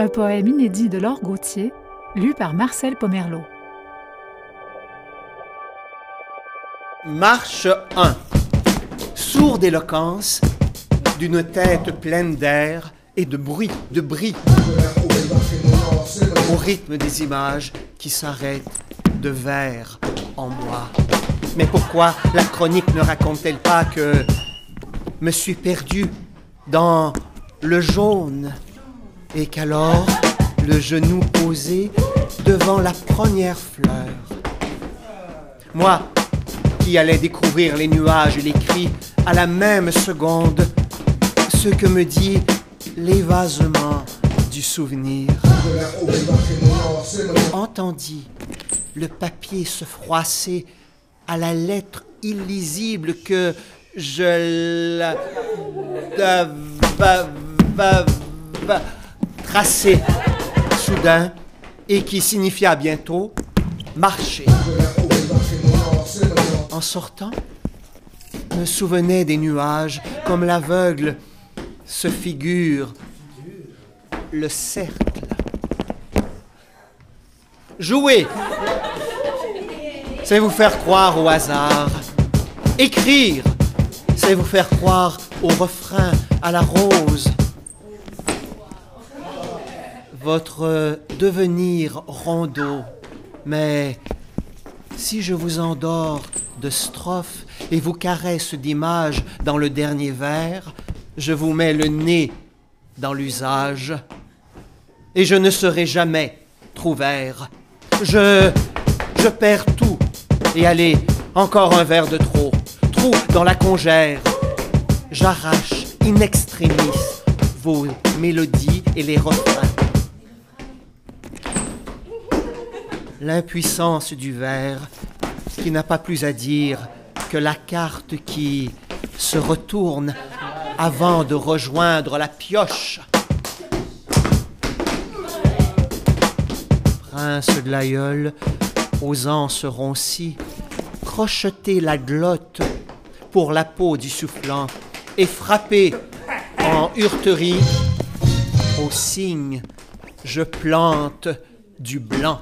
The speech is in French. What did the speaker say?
Un poème inédit de Laure Gauthier, lu par Marcel Pomerleau. Marche 1. Sourd d'éloquence, d'une tête pleine d'air et de bruit, de bris, au rythme des images qui s'arrêtent de verre en bois. Mais pourquoi la chronique ne raconte-t-elle pas que me suis perdu dans le jaune et qu'alors le genou posé devant la première fleur. Moi, qui allais découvrir les nuages et les cris à la même seconde, ce que me dit l'évasement du souvenir. Entendit le papier se froisser à la lettre illisible que je la tracé soudain et qui signifia bientôt marcher. En sortant, me souvenais des nuages comme l'aveugle se figure le cercle. Jouer, c'est vous faire croire au hasard. Écrire, c'est vous faire croire au refrain, à la rose. Votre devenir rondeau. Mais si je vous endors de strophes et vous caresse d'images dans le dernier vers, je vous mets le nez dans l'usage et je ne serai jamais trouvert. Je, je perds tout et allez, encore un verre de trop, trou dans la congère. J'arrache in extremis vos mélodies et les refrains. L'impuissance du verre qui n'a pas plus à dire que la carte qui se retourne avant de rejoindre la pioche. Prince de l'aïeul, osant se roncit, crocheter la glotte pour la peau du soufflant et frapper en hurterie au signe je plante du blanc.